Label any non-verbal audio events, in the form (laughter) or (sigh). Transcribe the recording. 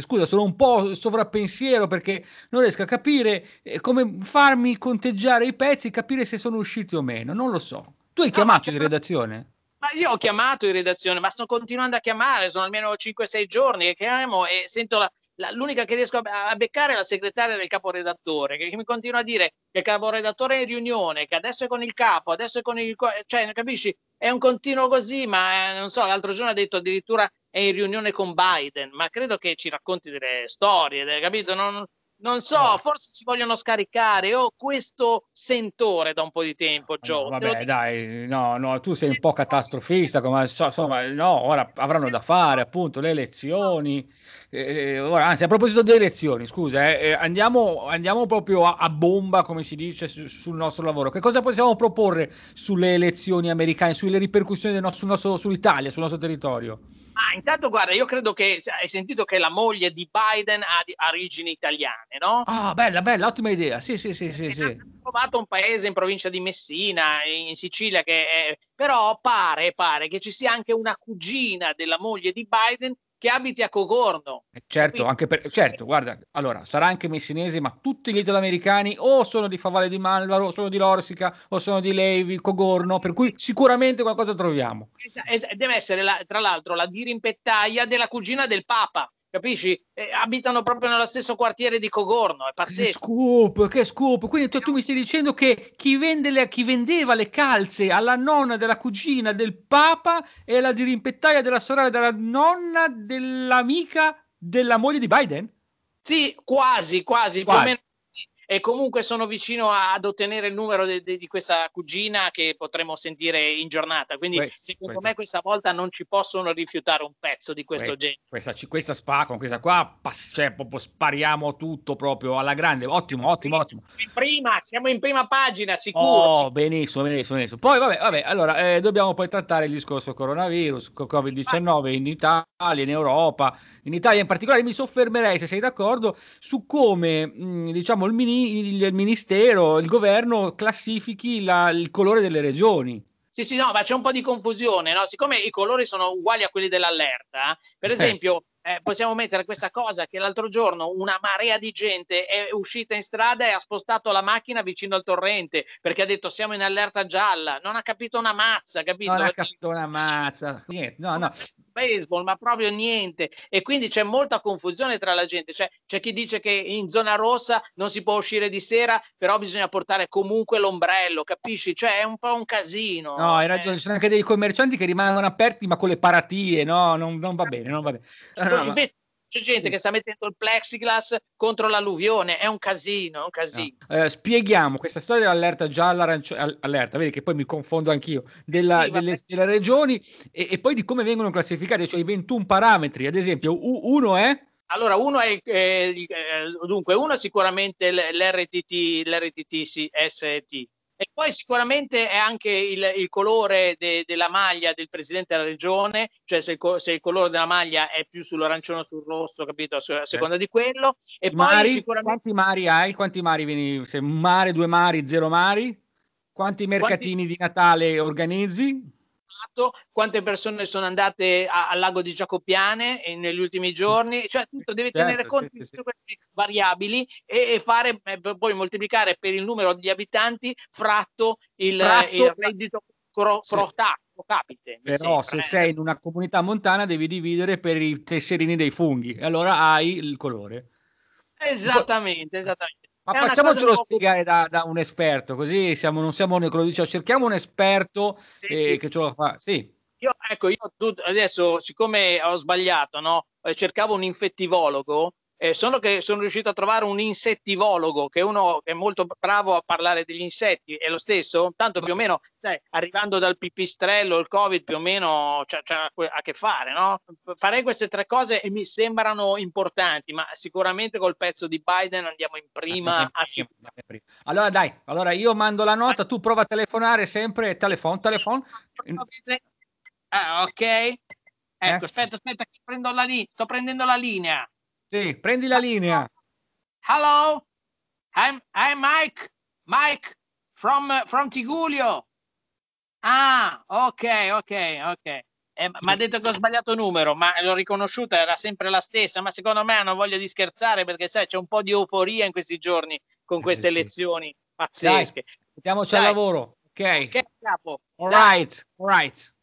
scusa, sono un po' sovrappensiero perché non riesco a capire eh, come farmi conteggiare i pezzi, capire se sono usciti o meno, non lo so. Tu hai chiamato in redazione? Ma io ho chiamato in redazione, ma sto continuando a chiamare, sono almeno 5-6 giorni che chiamo e sento la, la, l'unica che riesco a, a, beccare è la segretaria del caporedattore, che, mi continua a dire che il caporedattore è in riunione, che adesso è con il capo, adesso è con il... cioè, capisci? È un continuo così, ma eh, non so, l'altro giorno ha detto addirittura è in riunione con Biden, ma credo che ci racconti delle storie, capito? Non, non so, no. forse ci vogliono scaricare. Ho questo sentore da un po' di tempo, Joe. No, vabbè, dai, no, no, tu sei un po' catastrofista, come insomma, no, ora avranno da fare appunto le elezioni. Eh, ora, anzi, a proposito delle elezioni, scusa, eh, eh, andiamo, andiamo, proprio a, a, bomba, come si dice, su, sul nostro lavoro. Che cosa possiamo proporre sulle elezioni americane, sulle ripercussioni nostro, sul nostro, sull'Italia, sul nostro territorio? Ah, intanto guarda, io credo che hai sentito che la moglie di Biden ha origini italiane, no? Ah, bella, bella, ottima idea. Sì, sì, sì, sì, sì. Ho trovato un paese in provincia di Messina, in Sicilia, che è... però pare, pare che ci sia anche una cugina della moglie di Biden che abiti a Cogorno. Eh, certo, Quindi... anche per, certo, guarda, allora sarà anche messinese, ma tutti gli italoamericani o sono di Favale di Malvaro, o sono di Lorsica, o sono di Levi, Cogorno, per cui sicuramente qualcosa troviamo. Deve essere, la, tra l'altro, la dirimpettaia della cugina del Papa capisci? Eh, abitano proprio nello stesso quartiere di Cogorno, è pazzesco. Che scoop, che scoop. Quindi tu, tu mi stai dicendo che chi, le, chi, vendeva le calze alla nonna della cugina del Papa è la dirimpettaia della sorella della nonna dell'amica della moglie di Biden? Sì, quasi, quasi, quasi. E comunque sono vicino ad ottenere il numero de, de, di questa cugina che potremo sentire in giornata. Quindi, questo, secondo questo. me, questa volta non ci possono rifiutare un pezzo di questo questo, genere. Questa, questa spa con questa qua, pass- cioè, proprio spariamo tutto proprio alla grande. Ottimo, ottimo, ottimo. In prima, siamo in prima pagina, sicuro. Oh, benissimo, benissimo, benissimo. Poi, vabbè, vabbè allora, eh, dobbiamo poi trattare il discorso coronavirus, Covid-19 in Italia, in Europa. In Italia in particolare mi soffermerei, se sei d'accordo, su come, mh, diciamo, il ministro il ministero, il governo classifichi la, il colore delle regioni. Sì, sì, no, ma c'è un po' di confusione, no? Siccome i colori sono uguali a quelli dell'allerta, per eh. esempio, eh, possiamo mettere questa cosa che l'altro giorno una marea di gente è uscita in strada e ha spostato la macchina vicino al torrente perché ha detto siamo in allerta gialla, non ha capito una mazza, capito? Non ha capito una mazza, niente, no, no. Baseball, ma proprio niente. E quindi c'è molta confusione tra la gente. Cioè, c'è chi dice che in zona rossa non si può uscire di sera, però bisogna portare comunque l'ombrello, capisci? Cioè, è un po' un casino. No, hai ragione. Eh. Ci sono anche dei commercianti che rimangono aperti, ma con le paratie, no? Non, non va bene, non va bene. No, invece c'è gente sì. che sta mettendo il plexiglass contro l'alluvione, è un casino, è un casino. No. Eh, spieghiamo questa storia dell'allerta gialla, arancio, allerta, vedi che poi mi confondo anch'io, della, sì, delle, delle, regioni e, e, poi di come vengono classificate, cioè i 21 parametri, ad esempio, uno è... Allora, uno è, eh, dunque, uno è sicuramente l'RTT, l'RTT-ST, e poi sicuramente è anche il, il colore de, della maglia del presidente della regione, cioè se il, se il, colore della maglia è più sull'arancione o sul rosso, capito? A seconda di quello. E poi mari, sicuramente... Quanti mari hai? Quanti mari vieni? Se un mare, due mari, zero mari? Quanti mercatini Quanti... di Natale organizzi? Fatto, quante persone sono andate a, al lago di Giacopiane negli ultimi giorni, cioè tutto deve certo, tenere conto sì, di tutte queste variabili e, e fare, eh, poi moltiplicare per il numero di abitanti fratto il, fratto, il reddito pro, sì. pro capite. Però se eh. sei in una comunità montana devi dividere per i tesserini dei funghi, e allora hai il colore. Esattamente, esattamente. Ma facciamocelo spiegare da, da, un esperto, così siamo, non siamo noi che lo dice, cerchiamo un esperto sì, eh, che ce lo fa. Sì. Io, ecco, io adesso, siccome ho sbagliato, no? Eh, cercavo un infettivologo eh, sono che sono riuscito a trovare un insettivologo, che è uno che è molto bravo a parlare degli insetti, è lo stesso, tanto più o meno, cioè, arrivando dal pipistrello, il covid più o meno c'ha, c'ha a che fare, no? Farei queste tre cose e mi sembrano importanti, ma sicuramente col pezzo di Biden andiamo in prima. (laughs) A... Allora dai, allora io mando la nota, tu prova a telefonare sempre, telefono, telefono. Ah, ok. Ecco, eh? aspetta, aspetta, prendo la li- sto prendendo la linea. Sì, prendi la linea. Hello, I'm, I'm Mike, Mike from, from Tigulio. Ah, ok, ok, ok. Eh, mi ha detto che ho sbagliato numero, ma l'ho riconosciuta, era sempre la stessa, ma secondo me hanno voglia di scherzare perché sai, c'è un po' di euforia in questi giorni con queste eh, sì. elezioni pazzesche. Dai, mettiamoci al lavoro. Ok. Ok, capo. All right. All right.